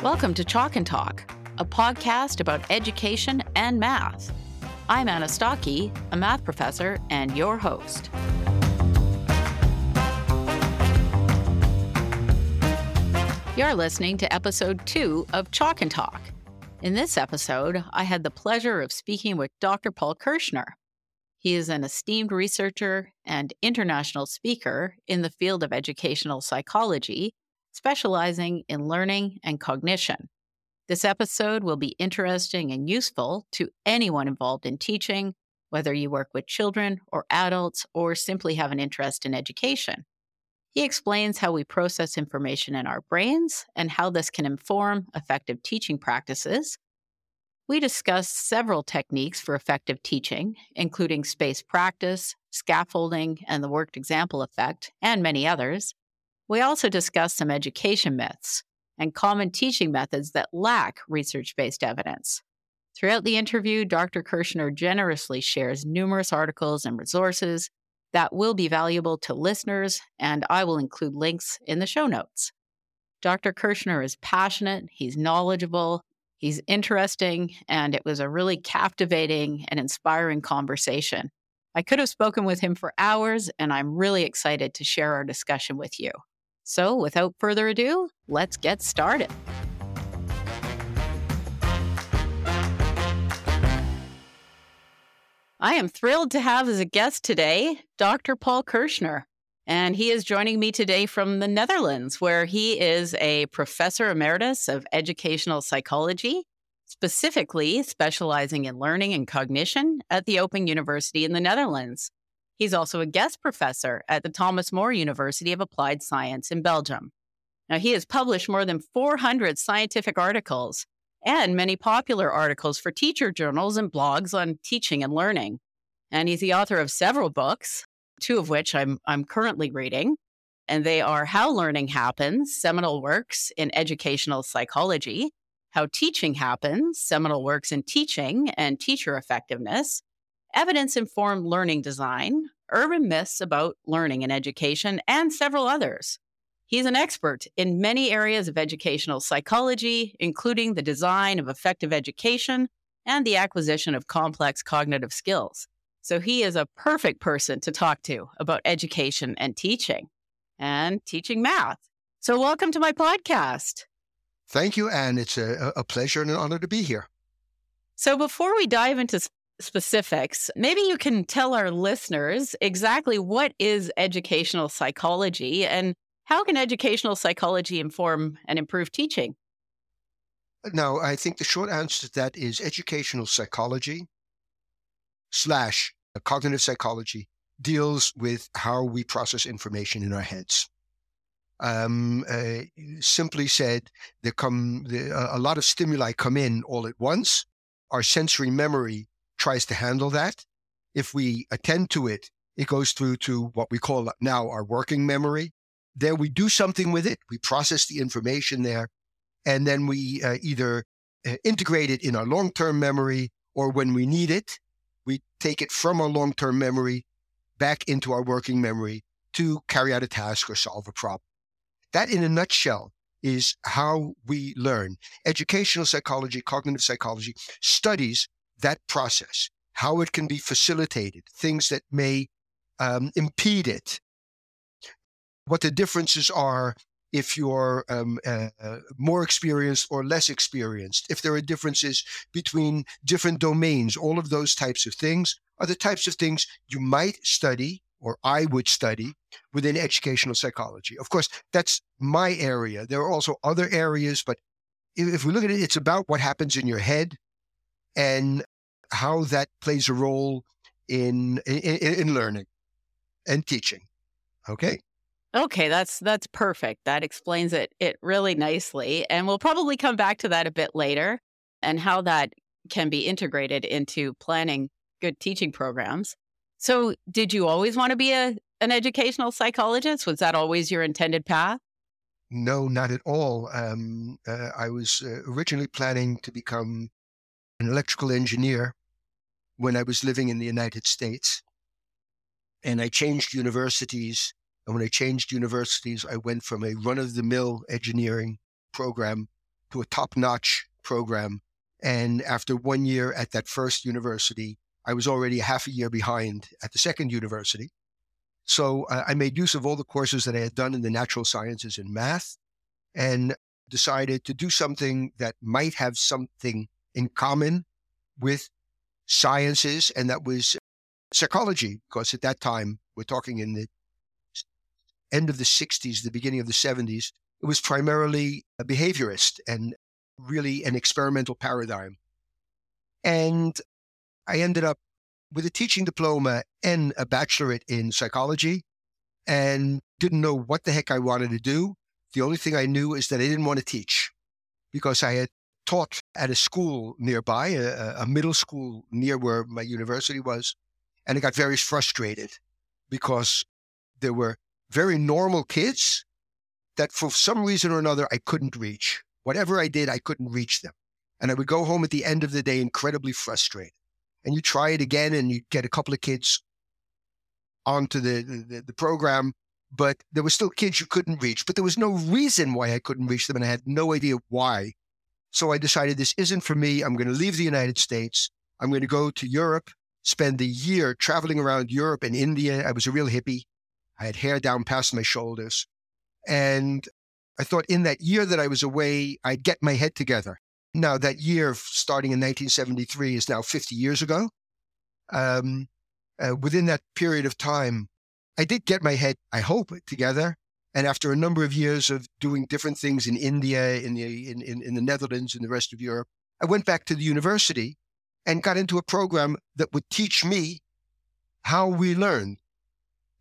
Welcome to Chalk and Talk, a podcast about education and math. I'm Anna Stokke, a math professor and your host. You're listening to episode two of Chalk and Talk. In this episode, I had the pleasure of speaking with Dr. Paul Kirschner. He is an esteemed researcher and international speaker in the field of educational psychology specializing in learning and cognition. This episode will be interesting and useful to anyone involved in teaching, whether you work with children or adults or simply have an interest in education. He explains how we process information in our brains and how this can inform effective teaching practices. We discuss several techniques for effective teaching, including space practice, scaffolding, and the worked example effect, and many others. We also discuss some education myths and common teaching methods that lack research based evidence. Throughout the interview, Dr. Kirschner generously shares numerous articles and resources that will be valuable to listeners, and I will include links in the show notes. Dr. Kirschner is passionate, he's knowledgeable, he's interesting, and it was a really captivating and inspiring conversation. I could have spoken with him for hours, and I'm really excited to share our discussion with you. So, without further ado, let's get started. I am thrilled to have as a guest today Dr. Paul Kirschner. And he is joining me today from the Netherlands, where he is a professor emeritus of educational psychology, specifically specializing in learning and cognition at the Open University in the Netherlands. He's also a guest professor at the Thomas More University of Applied Science in Belgium. Now, he has published more than 400 scientific articles and many popular articles for teacher journals and blogs on teaching and learning. And he's the author of several books, two of which I'm, I'm currently reading. And they are How Learning Happens, Seminal Works in Educational Psychology, How Teaching Happens, Seminal Works in Teaching and Teacher Effectiveness, evidence informed learning design, urban myths about learning and education, and several others. He's an expert in many areas of educational psychology, including the design of effective education and the acquisition of complex cognitive skills. So he is a perfect person to talk to about education and teaching and teaching math. So, welcome to my podcast. Thank you, Anne. It's a, a pleasure and an honor to be here. So, before we dive into specifics, maybe you can tell our listeners exactly what is educational psychology and how can educational psychology inform and improve teaching? Now, I think the short answer to that is educational psychology slash cognitive psychology deals with how we process information in our heads. Um, uh, simply said, there come the, a lot of stimuli come in all at once. Our sensory memory tries to handle that. If we attend to it, it goes through to what we call now our working memory. There we do something with it. We process the information there, and then we uh, either uh, integrate it in our long term memory or when we need it, we take it from our long term memory back into our working memory to carry out a task or solve a problem. That, in a nutshell, is how we learn. Educational psychology, cognitive psychology studies that process, how it can be facilitated, things that may um, impede it, what the differences are if you're um, uh, more experienced or less experienced, if there are differences between different domains, all of those types of things are the types of things you might study or I would study within educational psychology. Of course, that's my area. There are also other areas, but if we look at it, it's about what happens in your head and how that plays a role in, in, in learning and teaching. Okay. Okay, that's that's perfect. That explains it it really nicely. And we'll probably come back to that a bit later and how that can be integrated into planning good teaching programs. So, did you always want to be a an educational psychologist? Was that always your intended path? No, not at all. Um, uh, I was uh, originally planning to become an electrical engineer when I was living in the United States. And I changed universities. And when I changed universities, I went from a run of the mill engineering program to a top notch program. And after one year at that first university, I was already half a year behind at the second university. So uh, I made use of all the courses that I had done in the natural sciences and math and decided to do something that might have something in common with sciences, and that was psychology, because at that time, we're talking in the end of the 60s, the beginning of the 70s, it was primarily a behaviorist and really an experimental paradigm. And I ended up with a teaching diploma and a bachelorate in psychology and didn't know what the heck I wanted to do. The only thing I knew is that I didn't want to teach because I had taught at a school nearby, a, a middle school near where my university was. And I got very frustrated because there were very normal kids that for some reason or another I couldn't reach. Whatever I did, I couldn't reach them. And I would go home at the end of the day incredibly frustrated and you try it again and you get a couple of kids onto the, the, the program, but there were still kids you couldn't reach, but there was no reason why I couldn't reach them. And I had no idea why. So I decided this isn't for me. I'm going to leave the United States. I'm going to go to Europe, spend a year traveling around Europe and India. I was a real hippie. I had hair down past my shoulders. And I thought in that year that I was away, I'd get my head together. Now, that year starting in 1973 is now 50 years ago. Um, uh, within that period of time, I did get my head, I hope, together. And after a number of years of doing different things in India, in the, in, in, in the Netherlands, and the rest of Europe, I went back to the university and got into a program that would teach me how we learn.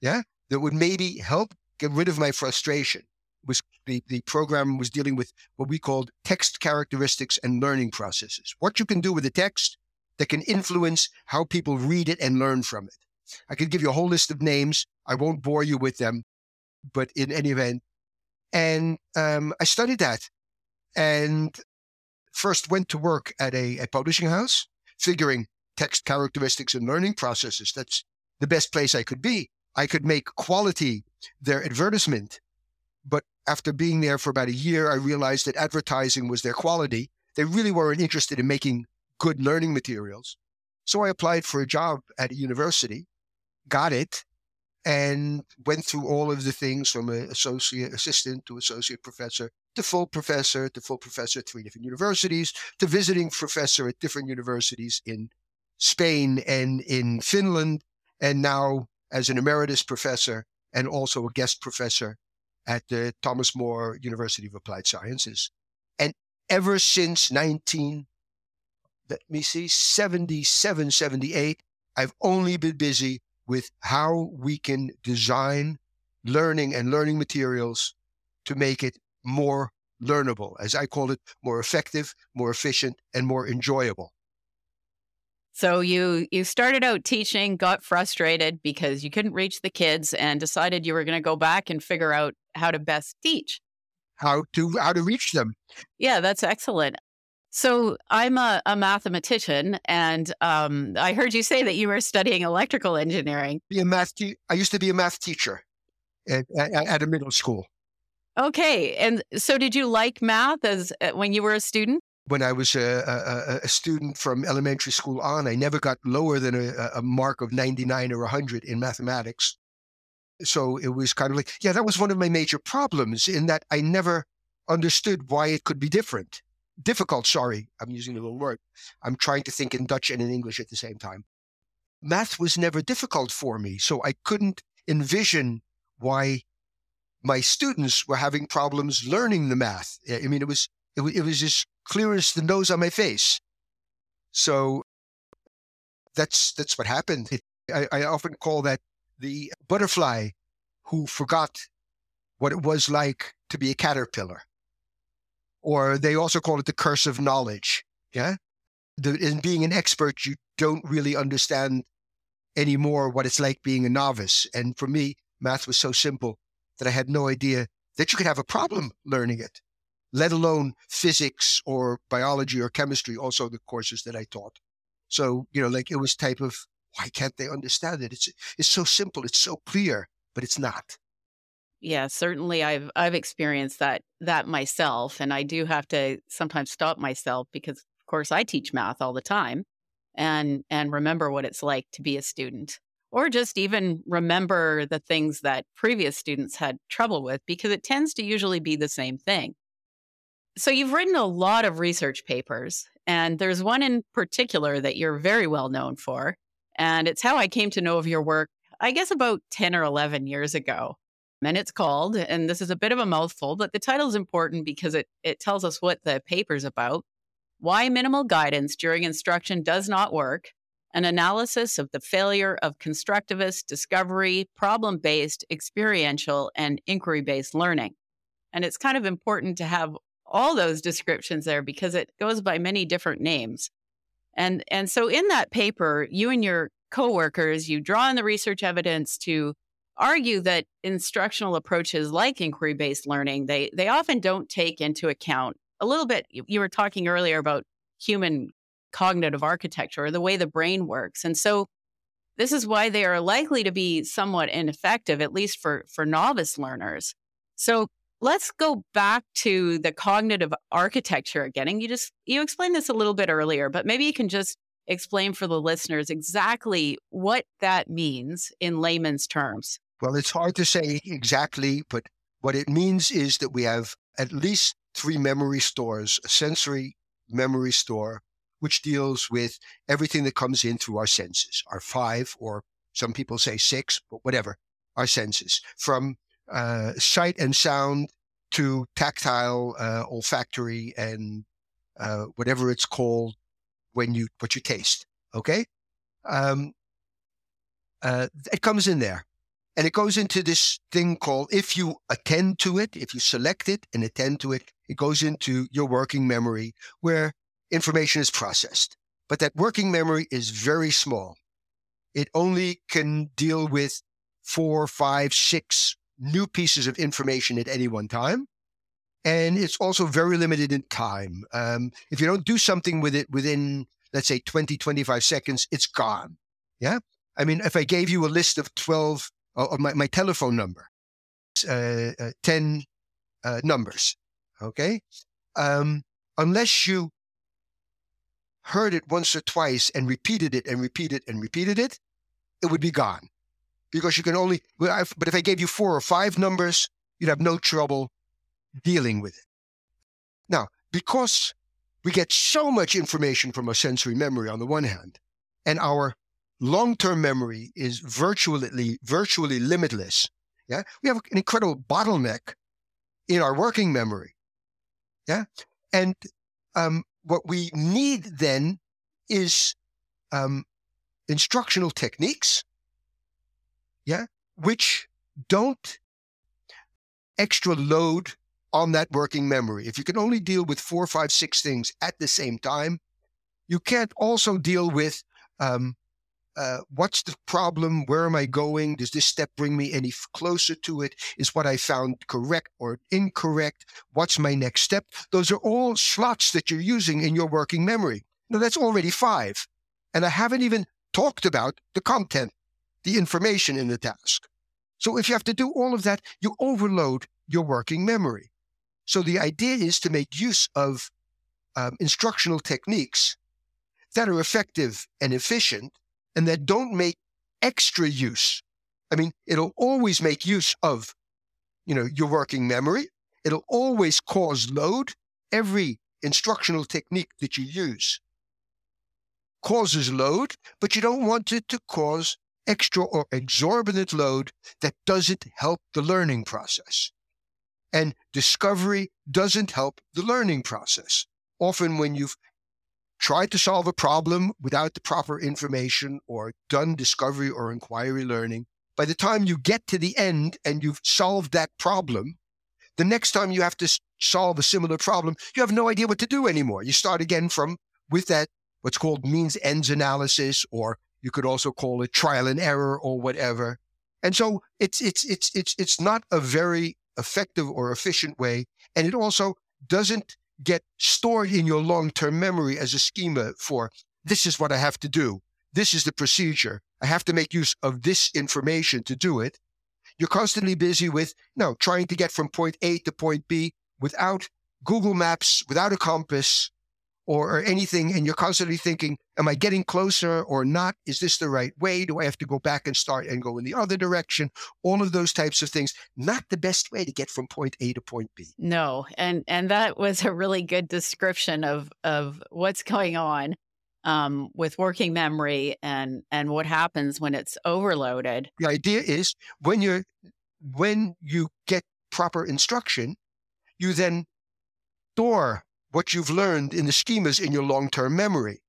Yeah. That would maybe help get rid of my frustration was the, the program was dealing with what we called text characteristics and learning processes. What you can do with a text that can influence how people read it and learn from it. I could give you a whole list of names. I won't bore you with them, but in any event, and um, I studied that, and first went to work at a, a publishing house, figuring text characteristics and learning processes. That's the best place I could be. I could make quality their advertisement but after being there for about a year, I realized that advertising was their quality. They really weren't interested in making good learning materials. So I applied for a job at a university, got it, and went through all of the things from an associate assistant to associate professor to full professor to full professor at three different universities to visiting professor at different universities in Spain and in Finland, and now as an emeritus professor and also a guest professor at the Thomas More University of Applied Sciences. And ever since 19, let me see, 77, 78, I've only been busy with how we can design learning and learning materials to make it more learnable, as I call it, more effective, more efficient, and more enjoyable. So you you started out teaching, got frustrated because you couldn't reach the kids and decided you were going to go back and figure out how to best teach. How to how to reach them. Yeah, that's excellent. So I'm a, a mathematician, and um, I heard you say that you were studying electrical engineering. Be a math. Te- I used to be a math teacher at, at, at a middle school. Okay, and so did you like math as uh, when you were a student? when I was a, a, a, student from elementary school on, I never got lower than a, a, mark of 99 or 100 in mathematics. So it was kind of like, yeah, that was one of my major problems in that I never understood why it could be different. Difficult, sorry, I'm using the wrong word. I'm trying to think in Dutch and in English at the same time. Math was never difficult for me, so I couldn't envision why my students were having problems learning the math. I mean, it was it, it was as clear as the nose on my face. So that's that's what happened. It, I, I often call that the butterfly who forgot what it was like to be a caterpillar. Or they also call it the curse of knowledge. Yeah. The, in being an expert, you don't really understand anymore what it's like being a novice. And for me, math was so simple that I had no idea that you could have a problem learning it let alone physics or biology or chemistry, also the courses that I taught. So, you know, like it was type of, why can't they understand it? It's, it's so simple. It's so clear, but it's not. Yeah, certainly I've I've experienced that that myself and I do have to sometimes stop myself because of course I teach math all the time and and remember what it's like to be a student or just even remember the things that previous students had trouble with because it tends to usually be the same thing. So you've written a lot of research papers and there's one in particular that you're very well known for and it's how I came to know of your work I guess about 10 or 11 years ago and it's called, and this is a bit of a mouthful, but the title is important because it, it tells us what the paper's about Why Minimal Guidance During Instruction Does Not Work, an analysis of the failure of constructivist, discovery, problem based, experiential, and inquiry based learning. And it's kind of important to have all those descriptions there because it goes by many different names. And, and so in that paper, you and your coworkers, you draw on the research evidence to argue that instructional approaches like inquiry based learning they they often don't take into account a little bit you were talking earlier about human cognitive architecture or the way the brain works. And so this is why they are likely to be somewhat ineffective at least for for novice learners. So let's go back to the cognitive architecture again and you just you explained this a little bit earlier but maybe you can just explain for the listeners exactly what that means in layman's terms well, it's hard to say exactly, but what it means is that we have at least three memory stores a sensory memory store, which deals with everything that comes in through our senses, our five, or some people say six, but whatever, our senses, from uh, sight and sound to tactile, uh, olfactory, and uh, whatever it's called when you what you taste. Okay, um, uh, it comes in there. And it goes into this thing called if you attend to it, if you select it and attend to it, it goes into your working memory where information is processed. But that working memory is very small. It only can deal with four, five, six new pieces of information at any one time. And it's also very limited in time. Um, if you don't do something with it within, let's say, 20, 25 seconds, it's gone. Yeah. I mean, if I gave you a list of 12 my, my telephone number, uh, uh, 10 uh, numbers. Okay. Um, unless you heard it once or twice and repeated it and repeated and repeated it, it would be gone because you can only, but if I gave you four or five numbers, you'd have no trouble dealing with it. Now, because we get so much information from our sensory memory on the one hand, and our long-term memory is virtually virtually limitless. Yeah, we have an incredible bottleneck in our working memory. Yeah, and um, what we need then is um, instructional techniques. Yeah, which don't extra load on that working memory. If you can only deal with four, five, six things at the same time, you can't also deal with um, uh, what's the problem? Where am I going? Does this step bring me any closer to it? Is what I found correct or incorrect? What's my next step? Those are all slots that you're using in your working memory. Now, that's already five. And I haven't even talked about the content, the information in the task. So if you have to do all of that, you overload your working memory. So the idea is to make use of um, instructional techniques that are effective and efficient and that don't make extra use. I mean, it'll always make use of, you know, your working memory. It'll always cause load. Every instructional technique that you use causes load, but you don't want it to cause extra or exorbitant load that doesn't help the learning process. And discovery doesn't help the learning process. Often, when you've tried to solve a problem without the proper information or done discovery or inquiry learning, by the time you get to the end and you've solved that problem, the next time you have to solve a similar problem, you have no idea what to do anymore. You start again from with that what's called means ends analysis, or you could also call it trial and error or whatever. And so it's it's it's it's it's not a very effective or efficient way. And it also doesn't get stored in your long term memory as a schema for this is what I have to do. This is the procedure. I have to make use of this information to do it. You're constantly busy with, you know, trying to get from point A to point B without Google Maps, without a compass or, or anything. And you're constantly thinking, am I getting closer or not? Is this the right way? Do I have to go back and start and go in the other direction? All of those types of things. Not the best way to get from point A to point B. No. And and that was a really good description of of what's going on um, with working memory and and what happens when it's overloaded. The idea is when you're when you get proper instruction, you then store what you've learned in the schemas in your long-term memory,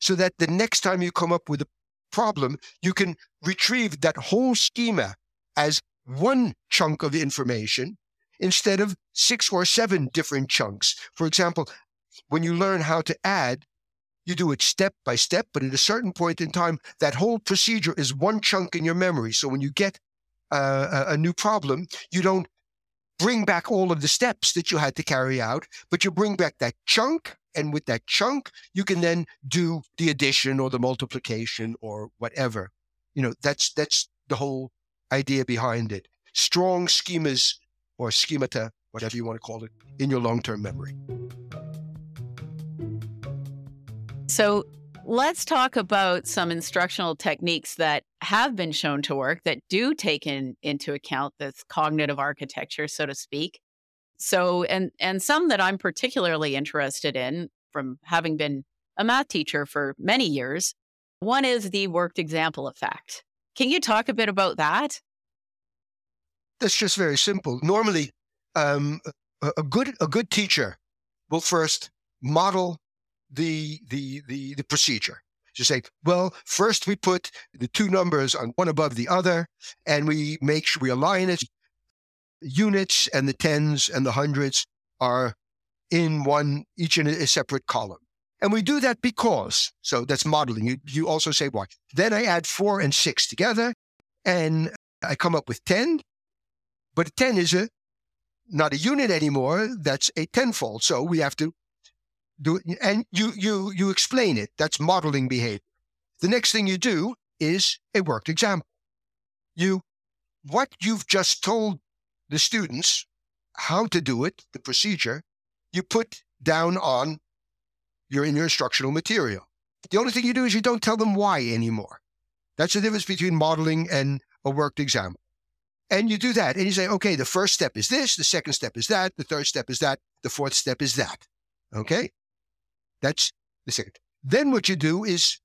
so that the next time you come up with a problem, you can retrieve that whole schema as one chunk of information instead of six or seven different chunks. For example, when you learn how to add, you do it step by step, but at a certain point in time, that whole procedure is one chunk in your memory. So when you get uh, a new problem, you don't bring back all of the steps that you had to carry out, but you bring back that chunk. And with that chunk, you can then do the addition or the multiplication or whatever. You know, that's that's the whole idea behind it. Strong schemas or schemata, whatever you want to call it, in your long-term memory. So let's talk about some instructional techniques that have been shown to work that do take in, into account this cognitive architecture, so to speak. So, and and some that I'm particularly interested in from having been a math teacher for many years. One is the worked example effect. Can you talk a bit about that? That's just very simple. Normally, um, a, a good a good teacher will first model the the the the procedure. You say, well, first we put the two numbers on one above the other, and we make sure we align it. Units and the tens and the hundreds are in one, each in a separate column. And we do that because, so that's modeling. You, you also say, what? Then I add four and six together, and I come up with 10. But 10 is a not a unit anymore. That's a tenfold. So we have to do and you you you explain it. That's modeling behavior. The next thing you do is a worked example. You what you've just told the students how to do it, the procedure, you put down on your in your instructional material. The only thing you do is you don't tell them why anymore. That's the difference between modeling and a worked example. And you do that, and you say, okay, the first step is this, the second step is that, the third step is that, the fourth step is that. Okay? That's the second. Then what you do is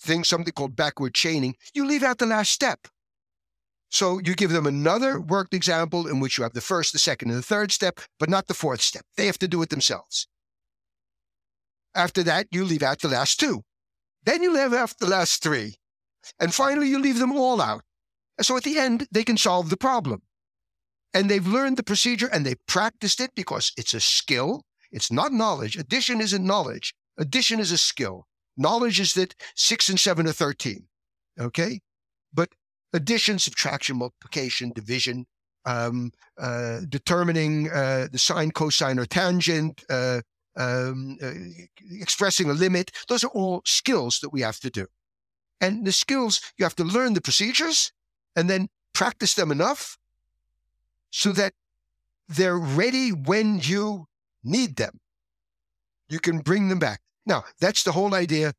things something called backward chaining. You leave out the last step. So you give them another worked example in which you have the first, the second, and the third step, but not the fourth step. They have to do it themselves. After that, you leave out the last two. Then you leave out the last three. And finally, you leave them all out. So at the end, they can solve the problem. And they've learned the procedure and they've practiced it because it's a skill it's not knowledge. Addition isn't knowledge. Addition is a skill. Knowledge is that six and seven are 13. Okay? But addition, subtraction, multiplication, division, um, uh, determining uh, the sine, cosine, or tangent, uh, um, uh, expressing a limit, those are all skills that we have to do. And the skills, you have to learn the procedures and then practice them enough so that they're ready when you need them, you can bring them back. Now, that's the whole idea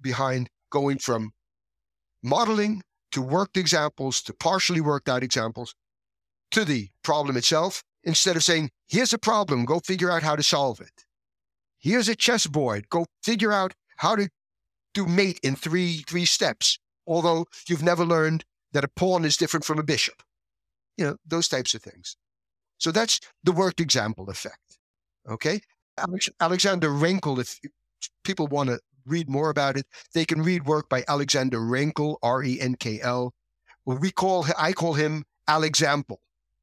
behind going from modeling to worked examples to partially worked out examples to the problem itself instead of saying, here's a problem, go figure out how to solve it. Here's a chessboard, go figure out how to do mate in three three steps, although you've never learned that a pawn is different from a bishop. You know, those types of things. So that's the worked example effect. Okay. Alex, Alexander Renkl, if people want to read more about it, they can read work by Alexander Renkl, R E N K L. Well, we call I call him Alexample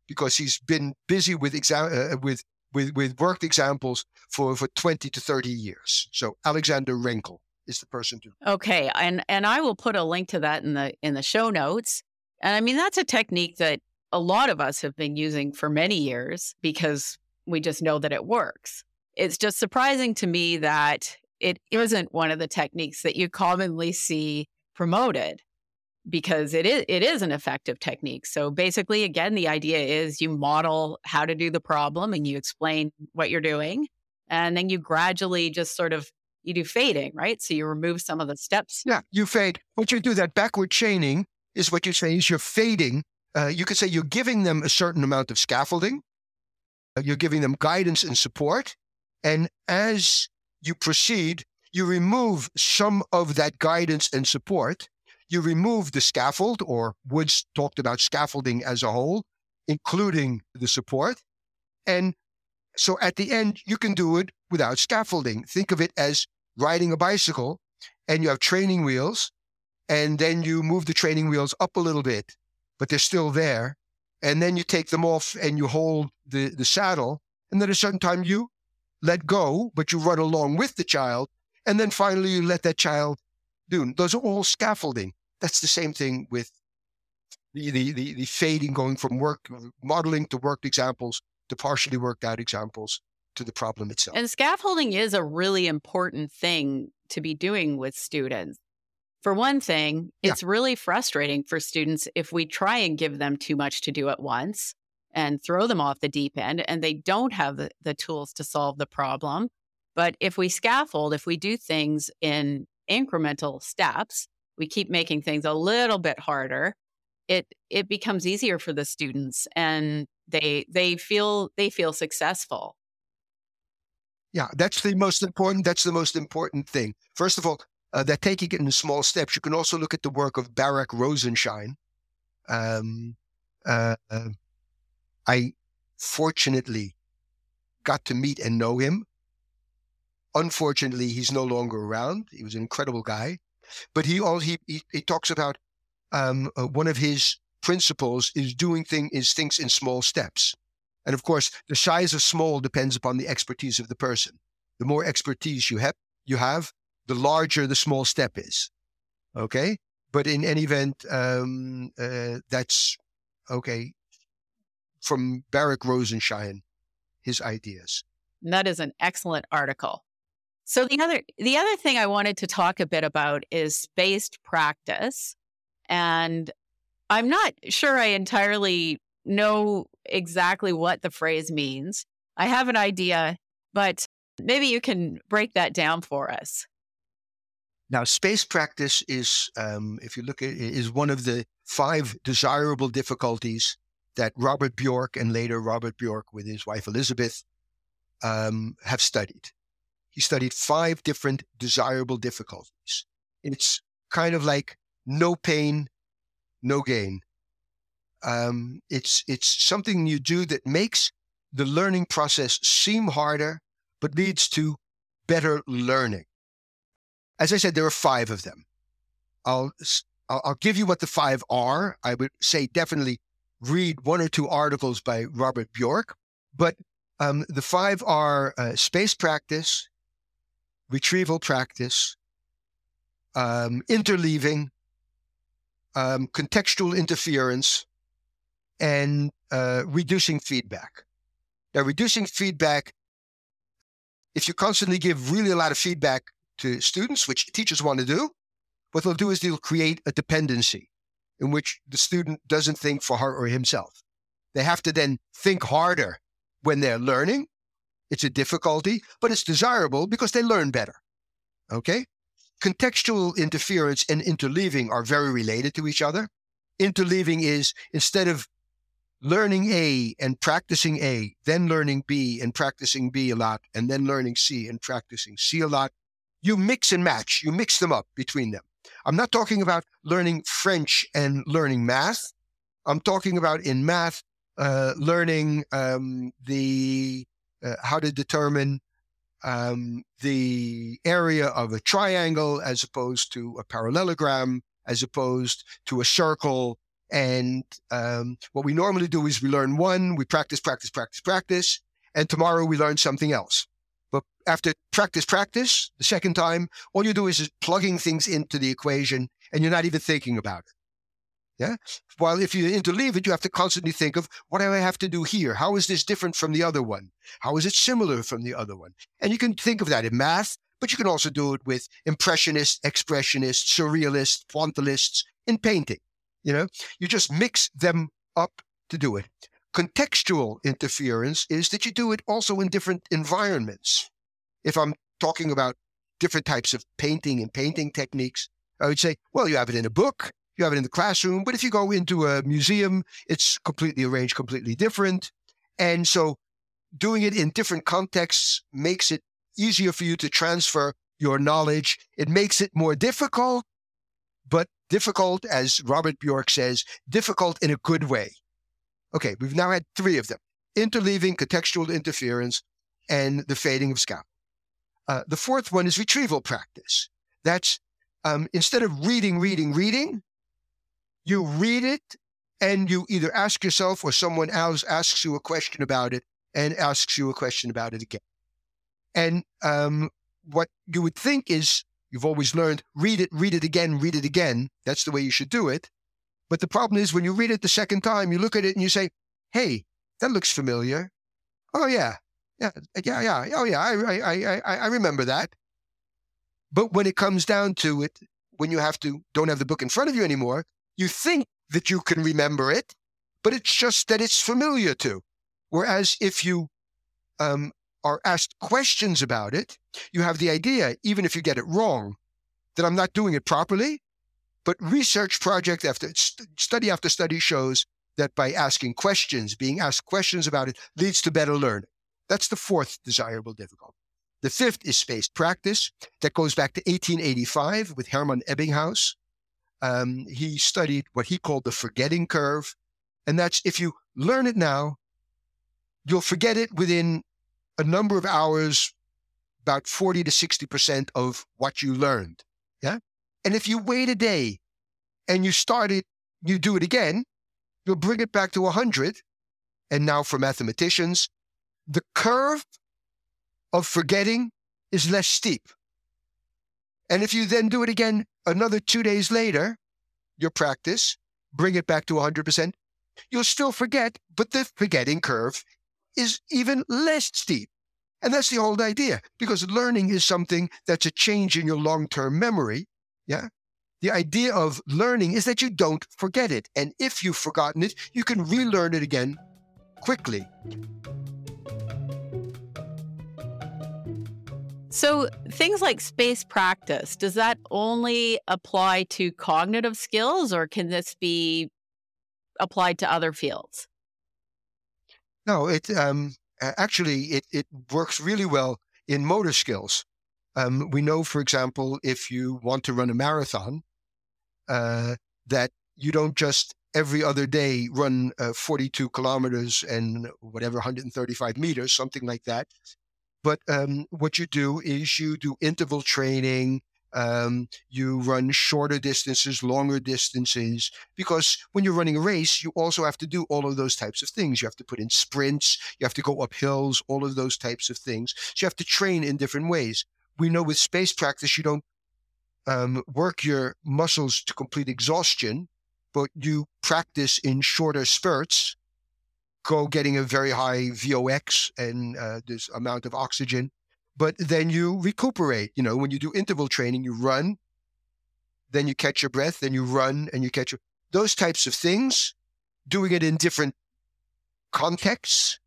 because he's been busy with exam uh, with with with worked examples for for 20 to 30 years. So Alexander Renkl is the person to Okay, and and I will put a link to that in the in the show notes. And I mean that's a technique that a lot of us have been using for many years because we just know that it works. It's just surprising to me that it isn't one of the techniques that you commonly see promoted. because it is it is an effective technique. So basically again the idea is you model how to do the problem and you explain what you're doing and then you gradually just sort of you do fading, right? So you remove some of the steps. Yeah, you fade. What you do that backward chaining is what you say is you're fading. Uh, you could say you're giving them a certain amount of scaffolding. You're giving them guidance and support. And as you proceed, you remove some of that guidance and support. You remove the scaffold, or Woods talked about scaffolding as a whole, including the support. And so at the end, you can do it without scaffolding. Think of it as riding a bicycle and you have training wheels, and then you move the training wheels up a little bit, but they're still there. And then you take them off and you hold the, the saddle. And then at a certain time, you let go, but you run along with the child. And then finally, you let that child do. Those are all scaffolding. That's the same thing with the, the, the, the fading going from work modeling to worked examples to partially worked out examples to the problem itself. And scaffolding is a really important thing to be doing with students. For one thing, yeah. it's really frustrating for students if we try and give them too much to do at once and throw them off the deep end and they don't have the, the tools to solve the problem. But if we scaffold, if we do things in incremental steps, we keep making things a little bit harder, it it becomes easier for the students and they they feel they feel successful yeah, that's the most important. That's the most important thing. First of all, uh, they're taking it in small steps. You can also look at the work of Barak Rosenshine. Um, uh, uh, I fortunately got to meet and know him. Unfortunately, he's no longer around. He was an incredible guy, but he all he he, he talks about um, uh, one of his principles is doing thing is things in small steps. And of course, the size of small depends upon the expertise of the person. The more expertise you have, you have, the larger the small step is. Okay, but in any event, um, uh, that's okay. From Barak Rosenshine, his ideas. That is an excellent article. So the other the other thing I wanted to talk a bit about is spaced practice, and I'm not sure I entirely know exactly what the phrase means. I have an idea, but maybe you can break that down for us. Now, space practice is, um, if you look at it, is one of the five desirable difficulties that Robert Bjork and later Robert Bjork with his wife Elizabeth um, have studied. He studied five different desirable difficulties. It's kind of like no pain, no gain. Um, it's it's something you do that makes the learning process seem harder, but leads to better learning. As I said, there are five of them. I'll I'll give you what the five are. I would say definitely read one or two articles by Robert Bjork, but um, the five are uh, space practice, retrieval practice, um, interleaving, um, contextual interference, and uh, reducing feedback. Now, reducing feedback, if you constantly give really a lot of feedback to students, which teachers want to do, what they'll do is they'll create a dependency in which the student doesn't think for her or himself. They have to then think harder when they're learning. It's a difficulty, but it's desirable because they learn better. Okay? Contextual interference and interleaving are very related to each other. Interleaving is instead of learning A and practicing A, then learning B and practicing B a lot, and then learning C and practicing C a lot. You mix and match, you mix them up between them. I'm not talking about learning French and learning math. I'm talking about in math, uh, learning um, the uh, how to determine um, the area of a triangle as opposed to a parallelogram, as opposed to a circle, and um, what we normally do is we learn one, we practice, practice, practice, practice, and tomorrow we learn something else. After practice, practice, the second time, all you do is, is plugging things into the equation and you're not even thinking about it. Yeah. While if you interleave it, you have to constantly think of what do I have to do here? How is this different from the other one? How is it similar from the other one? And you can think of that in math. but you can also do it with impressionists, expressionists, surrealists, pointillists in painting. You know, you just mix them up to do it. Contextual interference is that you do it also in different environments. If I'm talking about different types of painting and painting techniques, I would say, well, you have it in a book, you have it in the classroom, but if you go into a museum, it's completely arranged, completely different. And so doing it in different contexts makes it easier for you to transfer your knowledge. It makes it more difficult, but difficult, as Robert Bjork says, difficult in a good way. Okay, we've now had three of them interleaving, contextual interference, and the fading of scalp. Uh, the fourth one is retrieval practice. That's um, instead of reading, reading, reading, you read it and you either ask yourself or someone else asks you a question about it and asks you a question about it again. And um, what you would think is you've always learned read it, read it again, read it again. That's the way you should do it. But the problem is when you read it the second time, you look at it and you say, hey, that looks familiar. Oh, yeah. Yeah. Yeah. Yeah. Oh, yeah. I, I, I, I remember that. But when it comes down to it, when you have to, don't have the book in front of you anymore, you think that you can remember it, but it's just that it's familiar to. Whereas if you um, are asked questions about it, you have the idea, even if you get it wrong, that I'm not doing it properly. But research project after study after study shows that by asking questions, being asked questions about it, leads to better learning. That's the fourth desirable difficulty. The fifth is spaced practice. That goes back to 1885 with Hermann Ebbinghaus. Um, he studied what he called the forgetting curve. And that's if you learn it now, you'll forget it within a number of hours, about 40 to 60% of what you learned. Yeah. And if you wait a day and you start it, you do it again, you'll bring it back to 100. And now for mathematicians, the curve of forgetting is less steep. And if you then do it again another two days later, your practice, bring it back to 100%, you'll still forget, but the forgetting curve is even less steep. And that's the old idea because learning is something that's a change in your long term memory. Yeah. The idea of learning is that you don't forget it. And if you've forgotten it, you can relearn it again quickly. So, things like space practice, does that only apply to cognitive skills or can this be applied to other fields? No, it um, actually it, it works really well in motor skills. Um, we know, for example, if you want to run a marathon, uh, that you don't just every other day run uh, 42 kilometers and whatever 135 meters, something like that. But um, what you do is you do interval training. Um, you run shorter distances, longer distances, because when you're running a race, you also have to do all of those types of things. You have to put in sprints, you have to go up hills, all of those types of things. So you have to train in different ways. We know with space practice, you don't um, work your muscles to complete exhaustion, but you practice in shorter spurts go getting a very high VOX and uh, this amount of oxygen. But then you recuperate. You know, when you do interval training, you run, then you catch your breath, then you run and you catch your, those types of things, doing it in different contexts.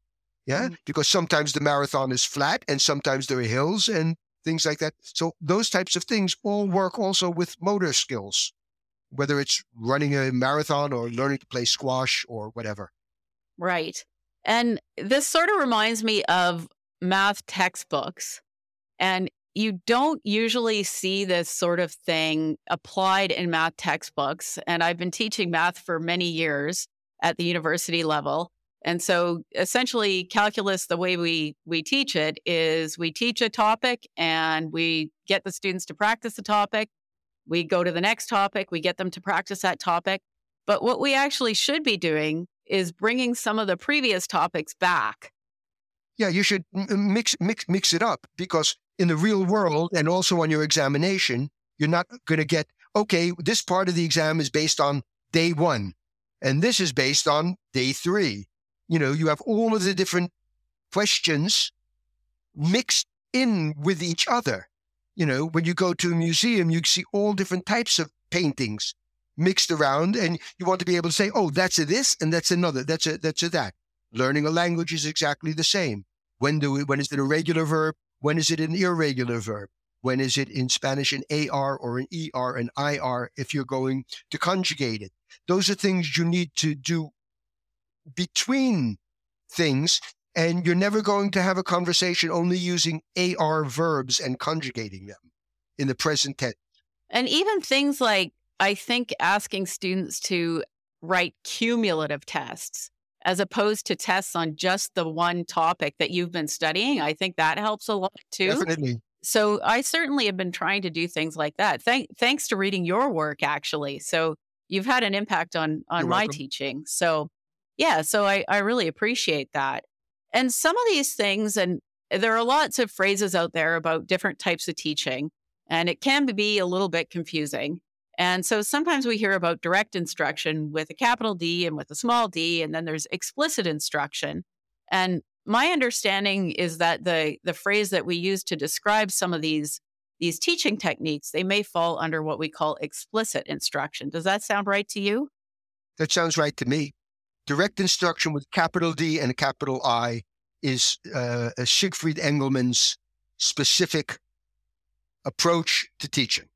Yeah. Mm. Because sometimes the marathon is flat and sometimes there are hills and things like that. So those types of things all work also with motor skills, whether it's running a marathon or learning to play squash or whatever. Right. And this sort of reminds me of math textbooks. And you don't usually see this sort of thing applied in math textbooks. And I've been teaching math for many years at the university level. And so essentially calculus the way we we teach it is we teach a topic and we get the students to practice the topic. We go to the next topic, we get them to practice that topic. But what we actually should be doing is bringing some of the previous topics back. Yeah, you should mix mix mix it up because in the real world and also on your examination, you're not going to get okay, this part of the exam is based on day 1 and this is based on day 3. You know, you have all of the different questions mixed in with each other. You know, when you go to a museum, you see all different types of paintings mixed around, and you want to be able to say, "Oh, that's a this, and that's another. That's a that's a that." Learning a language is exactly the same. When do we, when is it a regular verb? When is it an irregular verb? When is it in Spanish an AR or an ER an IR if you're going to conjugate it? Those are things you need to do between things. And you're never going to have a conversation only using AR verbs and conjugating them in the present tense. And even things like, I think asking students to write cumulative tests as opposed to tests on just the one topic that you've been studying, I think that helps a lot too. Definitely. So I certainly have been trying to do things like that. Thank, thanks to reading your work, actually. So you've had an impact on on You're my welcome. teaching. So yeah, so I, I really appreciate that. And some of these things, and there are lots of phrases out there about different types of teaching, and it can be a little bit confusing. And so sometimes we hear about direct instruction with a capital D and with a small d, and then there's explicit instruction. And my understanding is that the the phrase that we use to describe some of these these teaching techniques, they may fall under what we call explicit instruction. Does that sound right to you? That sounds right to me. Direct instruction with capital D and capital I is uh, Siegfried Engelmann's specific approach to teaching.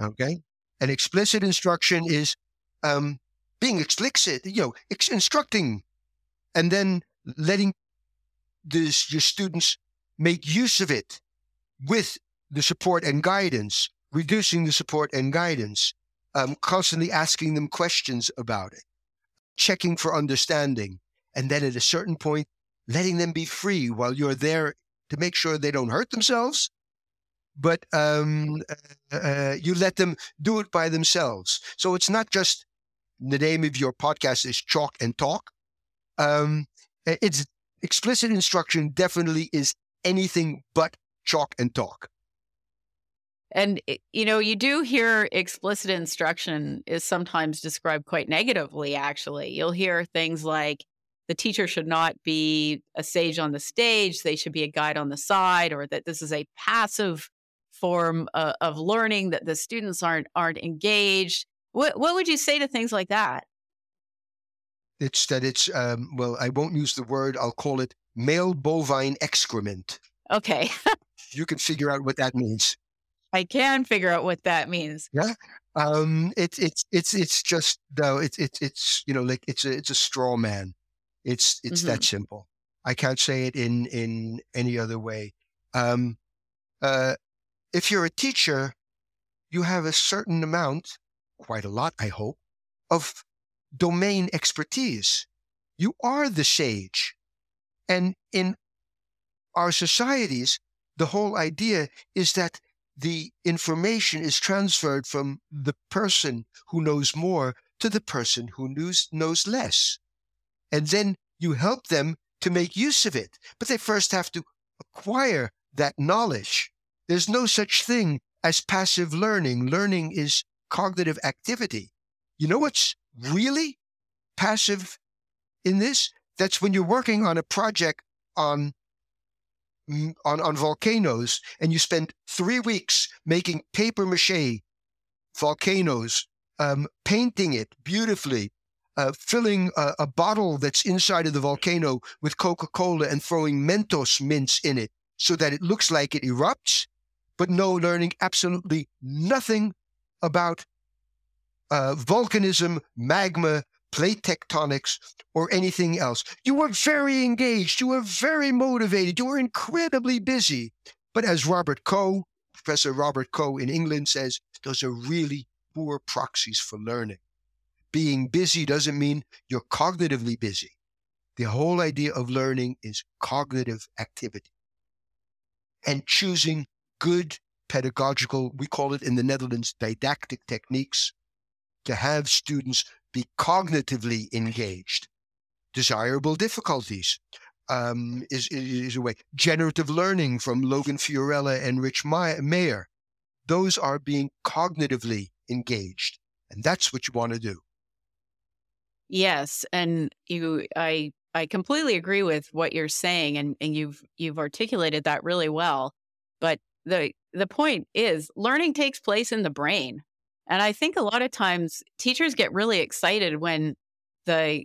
Okay. An explicit instruction is um, being explicit, you know, ex- instructing and then letting this, your students make use of it with the support and guidance, reducing the support and guidance, um, constantly asking them questions about it checking for understanding, and then at a certain point, letting them be free while you're there to make sure they don't hurt themselves. But um, uh, uh, you let them do it by themselves. So it's not just the name of your podcast is Chalk and Talk. Um, it's explicit instruction definitely is anything but chalk and talk. And, you know, you do hear explicit instruction is sometimes described quite negatively, actually. You'll hear things like the teacher should not be a sage on the stage, they should be a guide on the side, or that this is a passive form uh, of learning, that the students aren't, aren't engaged. What, what would you say to things like that? It's that it's, um, well, I won't use the word, I'll call it male bovine excrement. Okay. you can figure out what that means. I can figure out what that means. Yeah. Um, it's it's it's it's just though it's it's it's you know like it's a it's a straw man. It's it's mm-hmm. that simple. I can't say it in in any other way. Um, uh, if you're a teacher, you have a certain amount, quite a lot, I hope, of domain expertise. You are the sage, and in our societies, the whole idea is that the information is transferred from the person who knows more to the person who knows, knows less. And then you help them to make use of it. But they first have to acquire that knowledge. There's no such thing as passive learning. Learning is cognitive activity. You know what's really passive in this? That's when you're working on a project on on, on volcanoes and you spend three weeks making paper mache volcanoes, um, painting it beautifully, uh, filling a, a, bottle that's inside of the volcano with Coca Cola and throwing Mentos mints in it so that it looks like it erupts, but no learning absolutely nothing about uh, volcanism, magma, plate tectonics, or anything else. You were very engaged. You were very motivated. You were incredibly busy. But as Robert Coe, Professor Robert Coe in England says, those are really poor proxies for learning. Being busy doesn't mean you're cognitively busy. The whole idea of learning is cognitive activity and choosing good pedagogical, we call it in the Netherlands, didactic techniques to have students be cognitively engaged. Desirable difficulties um, is, is a way. Generative learning from Logan Fiorella and Rich Mayer. Those are being cognitively engaged. And that's what you want to do. Yes. And you, I, I completely agree with what you're saying and, and you've, you've articulated that really well. But the, the point is learning takes place in the brain. And I think a lot of times teachers get really excited when the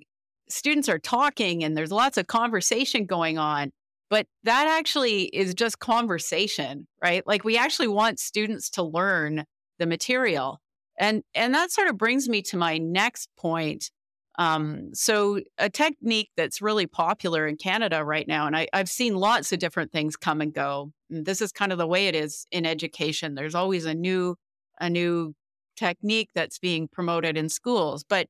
students are talking and there's lots of conversation going on. But that actually is just conversation, right? Like we actually want students to learn the material. And and that sort of brings me to my next point. Um, so a technique that's really popular in Canada right now, and I, I've seen lots of different things come and go. And this is kind of the way it is in education. There's always a new a new technique that's being promoted in schools. But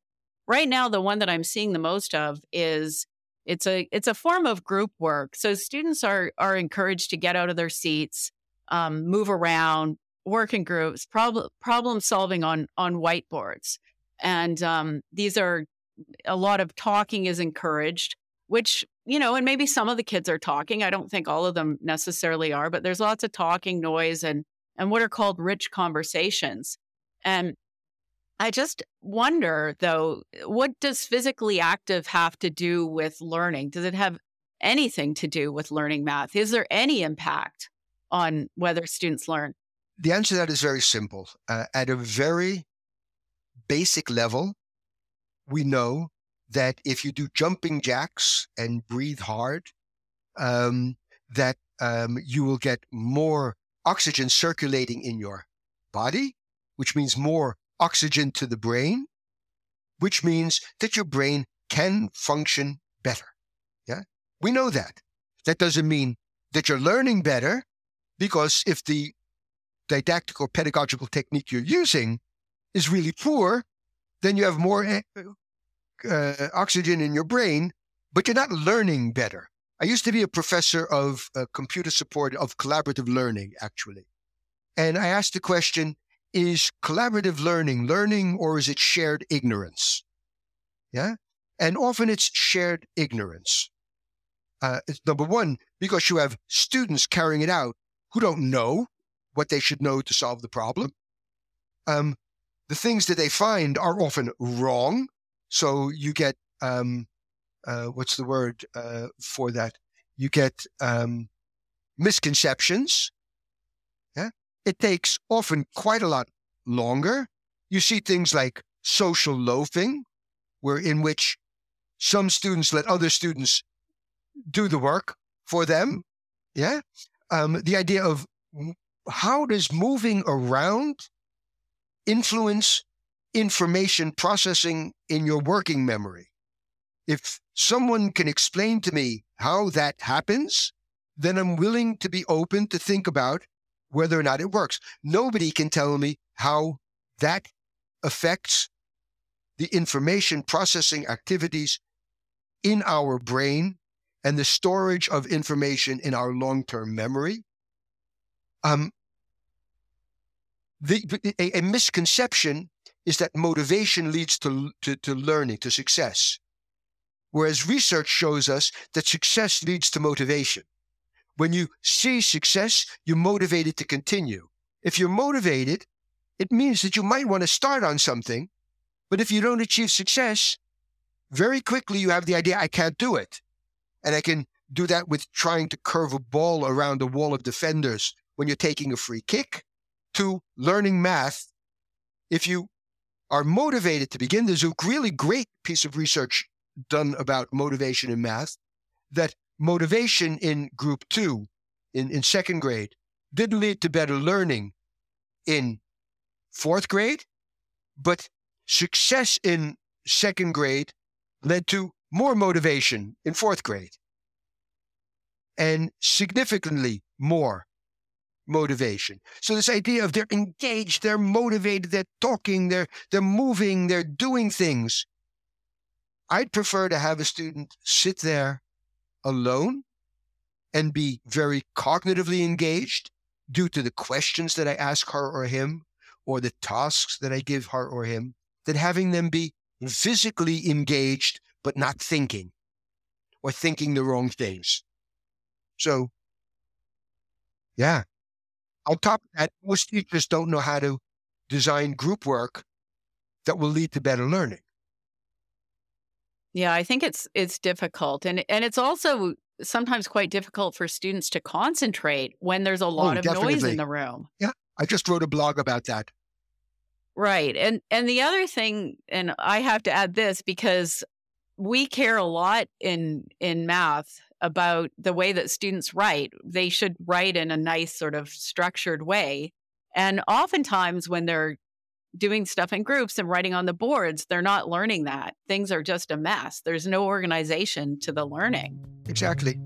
right now, the one that I'm seeing the most of is it's a it's a form of group work. So students are are encouraged to get out of their seats, um, move around, work in groups, problem problem solving on on whiteboards, and um, these are a lot of talking is encouraged. Which you know, and maybe some of the kids are talking. I don't think all of them necessarily are, but there's lots of talking, noise, and and what are called rich conversations. And I just wonder, though, what does physically active have to do with learning? Does it have anything to do with learning math? Is there any impact on whether students learn? The answer to that is very simple. Uh, at a very basic level, we know that if you do jumping jacks and breathe hard, um, that um, you will get more oxygen circulating in your body, which means more oxygen to the brain, which means that your brain can function better. Yeah. We know that. That doesn't mean that you're learning better because if the didactic or pedagogical technique you're using is really poor, then you have more eh, uh, oxygen in your brain, but you're not learning better. I used to be a professor of uh, computer support of collaborative learning, actually. And I asked the question is collaborative learning learning or is it shared ignorance? Yeah. And often it's shared ignorance. Uh, it's number one, because you have students carrying it out who don't know what they should know to solve the problem. Um, the things that they find are often wrong. So you get, um, uh, what's the word uh, for that? You get um, misconceptions it takes often quite a lot longer. You see things like social loafing, where in which some students let other students do the work for them. Yeah. Um, the idea of how does moving around influence information processing in your working memory? If someone can explain to me how that happens, then I'm willing to be open to think about whether or not it works. Nobody can tell me how that affects the information processing activities in our brain and the storage of information in our long term memory. Um, the, a, a, misconception is that motivation leads to, to, to learning, to success. Whereas research shows us that success leads to motivation. When you see success, you're motivated to continue. If you're motivated, it means that you might want to start on something. But if you don't achieve success, very quickly you have the idea, I can't do it. And I can do that with trying to curve a ball around a wall of defenders when you're taking a free kick to learning math. If you are motivated to begin, there's a really great piece of research done about motivation in math that motivation in group two, in, in second grade, didn't lead to better learning in fourth grade, but success in second grade led to more motivation in fourth grade and significantly more motivation. So this idea of they're engaged, they're motivated, they're talking, they're they're moving, they're doing things. I'd prefer to have a student sit there alone and be very cognitively engaged due to the questions that I ask her or him or the tasks that I give her or him than having them be physically engaged but not thinking or thinking the wrong things. So, yeah. On top of that, most teachers don't know how to design group work that will lead to better learning. Yeah, I think it's it's difficult and and it's also sometimes quite difficult for students to concentrate when there's a oh, lot Oh, of noise in the room. Yeah, I just wrote a blog about that. Right. And and the other thing and I have to add this because we care a lot in in math about the way that students write. They should write in a nice sort of structured way. And oftentimes when they're doing stuff in groups and writing on the boards, they're not learning that. Things are just a mess. There's no organization to the learning. Exactly.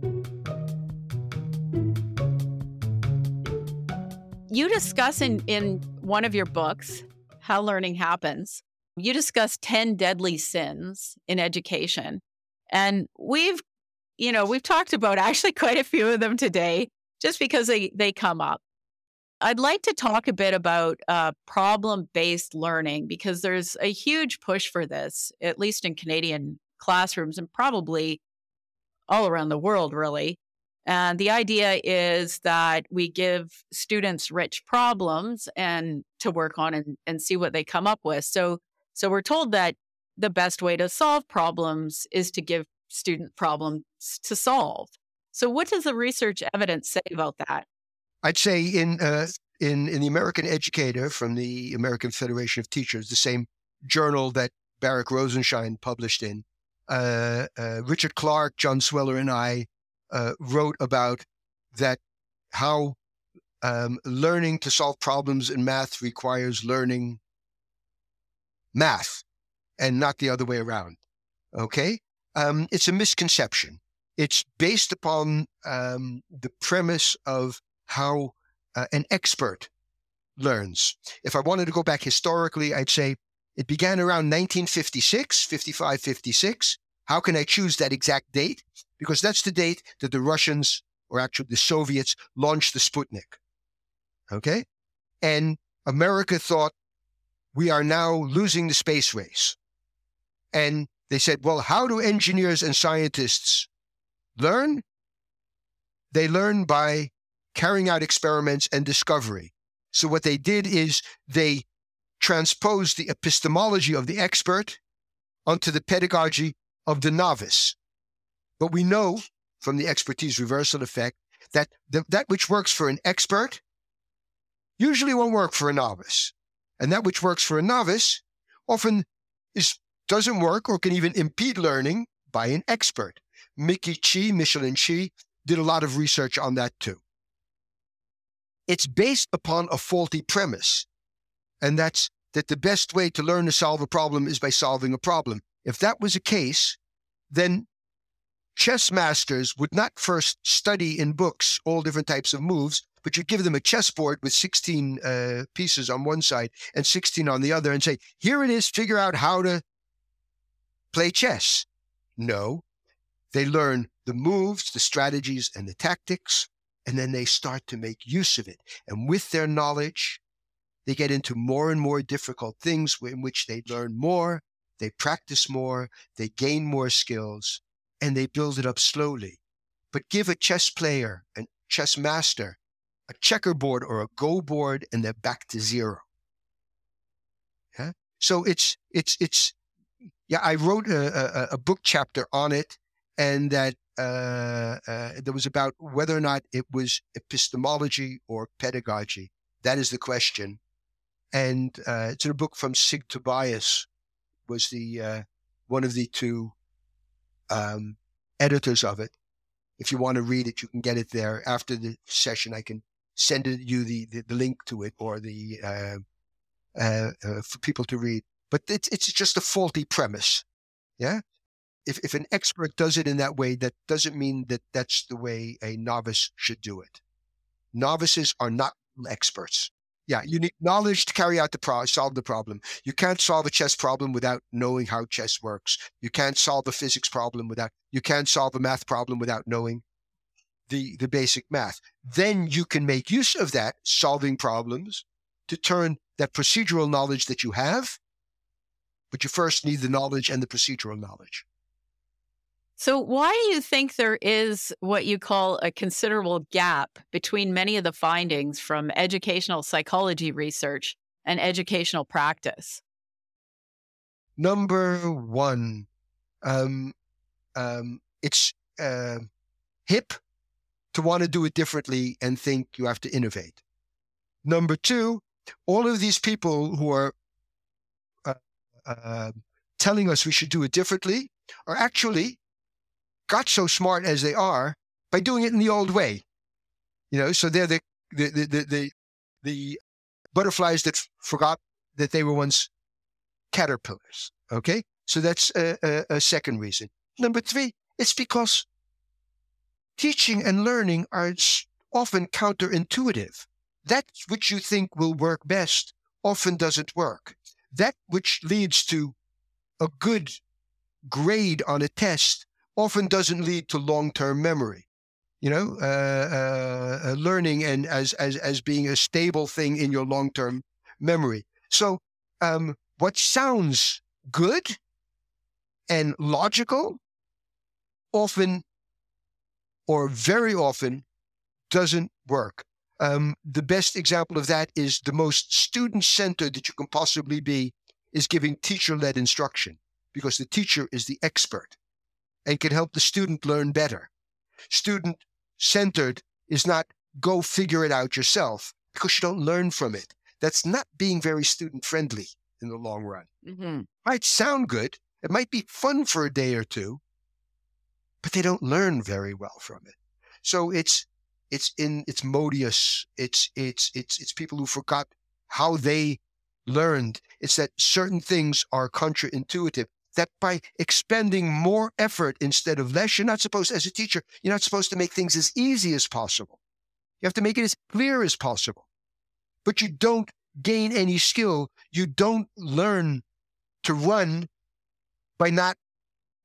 You discuss in, in one of your books, How Learning Happens, you discuss 10 deadly sins in education. And we've, you know, we've talked about actually quite a few of them today just because they, they come up. I'd like to talk a bit about uh, problem based learning because there's a huge push for this, at least in Canadian classrooms and probably all around the world, really. And the idea is that we give students rich problems and to work on and, and see what they come up with. So so we're told that the best way to solve problems is to give student problems to solve. So what does the research evidence say about that? I'd say in uh, in in the American Educator from the American Federation of Teachers, the same journal that Barak Rosenshine published in, uh, uh, Richard Clark, John Sweller, and I uh, wrote about that how um, learning to solve problems in math requires learning math and not the other way around. Okay, um, it's a misconception. It's based upon um, the premise of how uh, an expert learns. If I wanted to go back historically, I'd say it began around 1956, 55, 56. How can I choose that exact date? Because that's the date that the Russians, or actually the Soviets, launched the Sputnik. Okay? And America thought we are now losing the space race. And they said, well, how do engineers and scientists learn? They learn by carrying out experiments and discovery. So what they did is they transposed the epistemology of the expert onto the pedagogy of the novice. But we know from the expertise reversal effect that the, that which works for an expert usually won't work for a novice. And that which works for a novice often is doesn't work or can even impede learning by an expert. Micki Chi, Michelene Chi, did a lot of research on that too. It's based upon a faulty premise, and that's that the best way to learn to solve a problem is by solving a problem. If that was the case, then chess masters would not first study in books all different types of moves, but you'd give them a chessboard with 16 uh, pieces on one side and 16 on the other and say, here it is, figure out how to play chess. No, they learn the moves, the strategies, and the tactics, and then they start to make use of it. And with their knowledge, they get into more and more difficult things in which they learn more, they practice more, they gain more skills, and they build it up slowly. But give a chess player, a chess master, a checkerboard or a go board, and they're back to zero. Yeah. So it's it's it's yeah. I wrote a, a, a book chapter on it, and that uh, uh, that was about whether or not it was epistemology or pedagogy. That is the question, and uh, it's in a book from Sig Tobias, was the uh, one of the two um, editors of it. If you want to read it, you can get it there after the session. I can send you the, the, the link to it or the uh, uh, for people to read. But it's it's just a faulty premise. Yeah. If if an expert does it in that way, that doesn't mean that that's the way a novice should do it. Novices are not experts. Yeah, you need knowledge to carry out the pro- solve the problem. You can't solve a chess problem without knowing how chess works. You can't solve a physics problem without. You can't solve a math problem without knowing the the basic math. Then you can make use of that solving problems to turn that procedural knowledge that you have. But you first need the knowledge and the procedural knowledge. So, why do you think there is what you call a considerable gap between many of the findings from educational psychology research and educational practice? Number one, um, um, it's uh, hip to want to do it differently and think you have to innovate. Number two, all of these people who are uh, telling us we should do it differently are actually got so smart as they are by doing it in the old way. You know, so they're the the the the, the, the butterflies that f- forgot that they were once caterpillars. Okay, so that's a, a, a second reason. Number three, it's because teaching and learning are often counterintuitive. That which you think will work best often doesn't work. That which leads to a good grade on a test often doesn't lead to long-term memory. You know, uh, uh, uh, learning and as as as being a stable thing in your long-term memory. So, um, what sounds good and logical often or very often doesn't work. Um, the best example of that is the most student centered that you can possibly be is giving teacher led instruction because the teacher is the expert and can help the student learn better. Student centered is not go figure it out yourself because you don't learn from it. That's not being very student friendly in the long run. Mm-hmm. Might sound good. It might be fun for a day or two, but they don't learn very well from it. So it's it's in it's modious. It's it's it's it's people who forgot how they learned. It's that certain things are counterintuitive. That by expending more effort instead of less, you're not supposed, as a teacher, you're not supposed to make things as easy as possible. You have to make it as clear as possible. But you don't gain any skill. You don't learn to run by not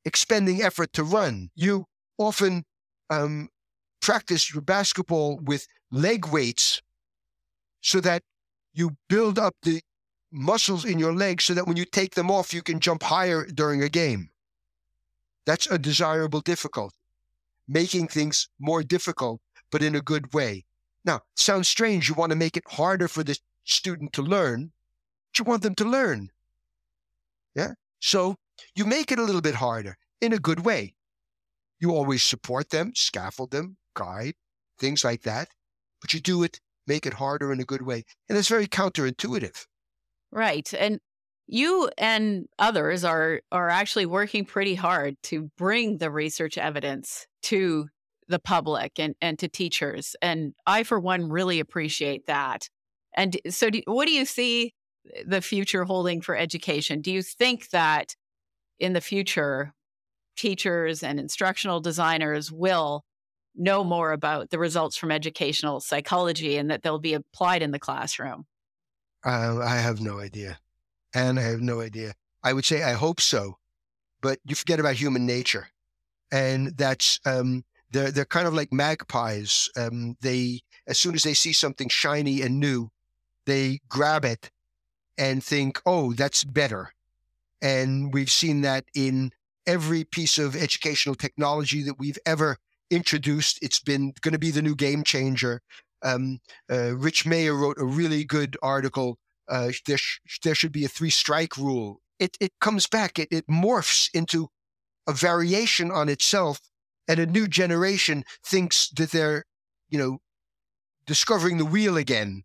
expending effort to run. You often um, practice your basketball with leg weights so that you build up the muscles in your legs so that when you take them off, you can jump higher during a game. That's a desirable difficulty, making things more difficult, but in a good way. Now, sounds strange. You want to make it harder for the student to learn, but you want them to learn. Yeah? So you make it a little bit harder in a good way. You always support them, scaffold them, guide, things like that. But you do it, make it harder in a good way. And it's very counterintuitive. Right. And you and others are are actually working pretty hard to bring the research evidence to the public and, and to teachers. And I, for one, really appreciate that. And so, do, what do you see the future holding for education? Do you think that in the future, teachers and instructional designers will know more about the results from educational psychology and that they'll be applied in the classroom? Uh, I have no idea. And I have no idea. I would say I hope so, but you forget about human nature. And that's, um, they're, they're kind of like magpies. Um, they, as soon as they see something shiny and new, they grab it and think, oh, that's better. And we've seen that in every piece of educational technology that we've ever introduced. It's been going to be the new game changer. Um, uh, Rich Mayer wrote a really good article. Uh, there, sh- there should be a three strike rule. It, it comes back, it, it morphs into a variation on itself, and a new generation thinks that they're, you know, discovering the wheel again,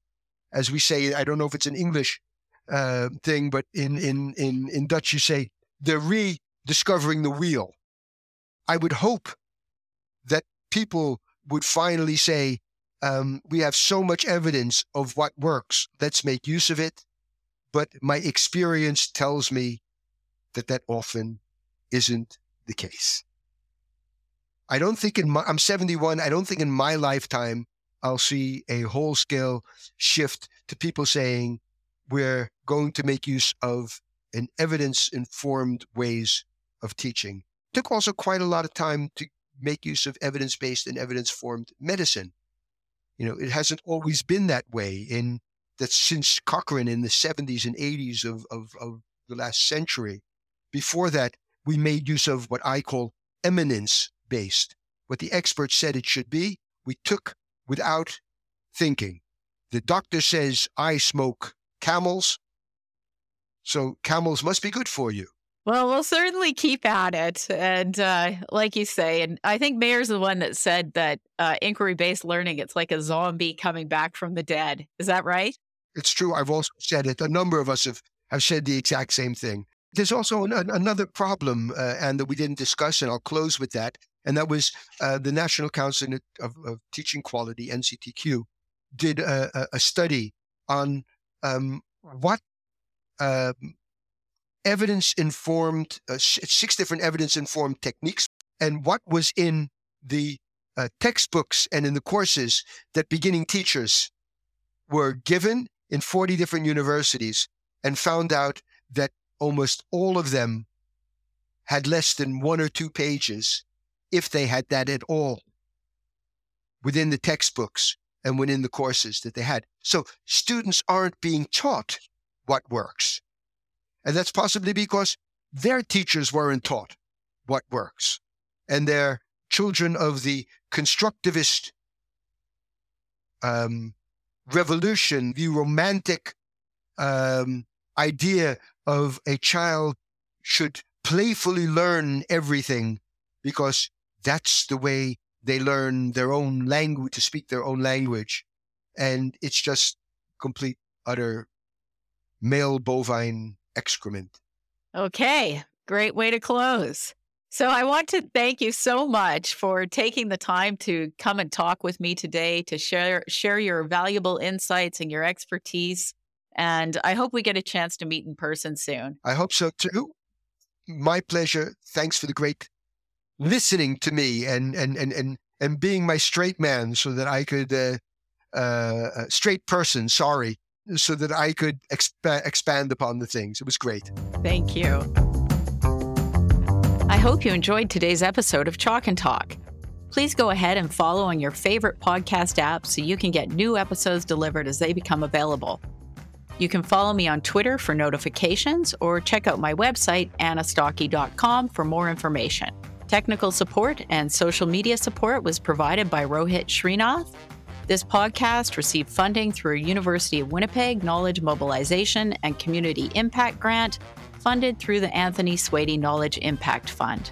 as we say. I don't know if it's an English uh, thing, but in, in, in, in Dutch, you say they're rediscovering the wheel. I would hope that people would finally say, um, we have so much evidence of what works. Let's make use of it. But my experience tells me that that often isn't the case. I don't think in my, I'm 71. I don't think in my lifetime I'll see a whole scale shift to people saying we're going to make use of an evidence informed ways of teaching. It took also quite a lot of time to make use of evidence based and evidence formed medicine. You know, it hasn't always been that way in that since Cochrane in the 70s and 80s of, of, of the last century. Before that, we made use of what I call eminence based. What the experts said it should be, we took without thinking. The doctor says, I smoke camels, so camels must be good for you. Well, we'll certainly keep at it. And uh, like you say, and I think Mayer's the one that said that uh, inquiry based learning, it's like a zombie coming back from the dead. Is that right? It's true. I've also said it. A number of us have, have said the exact same thing. There's also an, another problem, uh, and that we didn't discuss, and I'll close with that. And that was uh, the National Council of, of, Teaching Quality, NCTQ, did a, a study on um, what um, evidence informed, uh, six different evidence informed techniques, and what was in the uh, textbooks and in the courses that beginning teachers were given in 40 different universities, and found out that almost all of them had less than one or two pages, if they had that at all, within the textbooks and within the courses that they had. So students aren't being taught what works. And that's possibly because their teachers weren't taught what works. And they're children of the constructivist um, revolution, the romantic um, idea of a child should playfully learn everything because that's the way they learn their own language to speak their own language. And it's just complete, utter male bovine excrement. Okay, great way to close. So I want to thank you so much for taking the time to come and talk with me today to share share your valuable insights and your expertise. And I hope we get a chance to meet in person soon. I hope so too. My pleasure. Thanks for the great listening to me and and and and and being my straight man so that I could uh, uh, uh straight person. Sorry, so that I could exp- expand upon the things. It was great. Thank you. I hope you enjoyed today's episode of Chalk and Talk. Please go ahead and follow on your favorite podcast app so you can get new episodes delivered as they become available. You can follow me on Twitter for notifications or check out my website, annastokke.com, for more information. Technical support and social media support was provided by Rohit Srinath this podcast received funding through University of Winnipeg Knowledge Mobilization and Community Impact Grant funded through the Anthony Swaity Knowledge Impact Fund.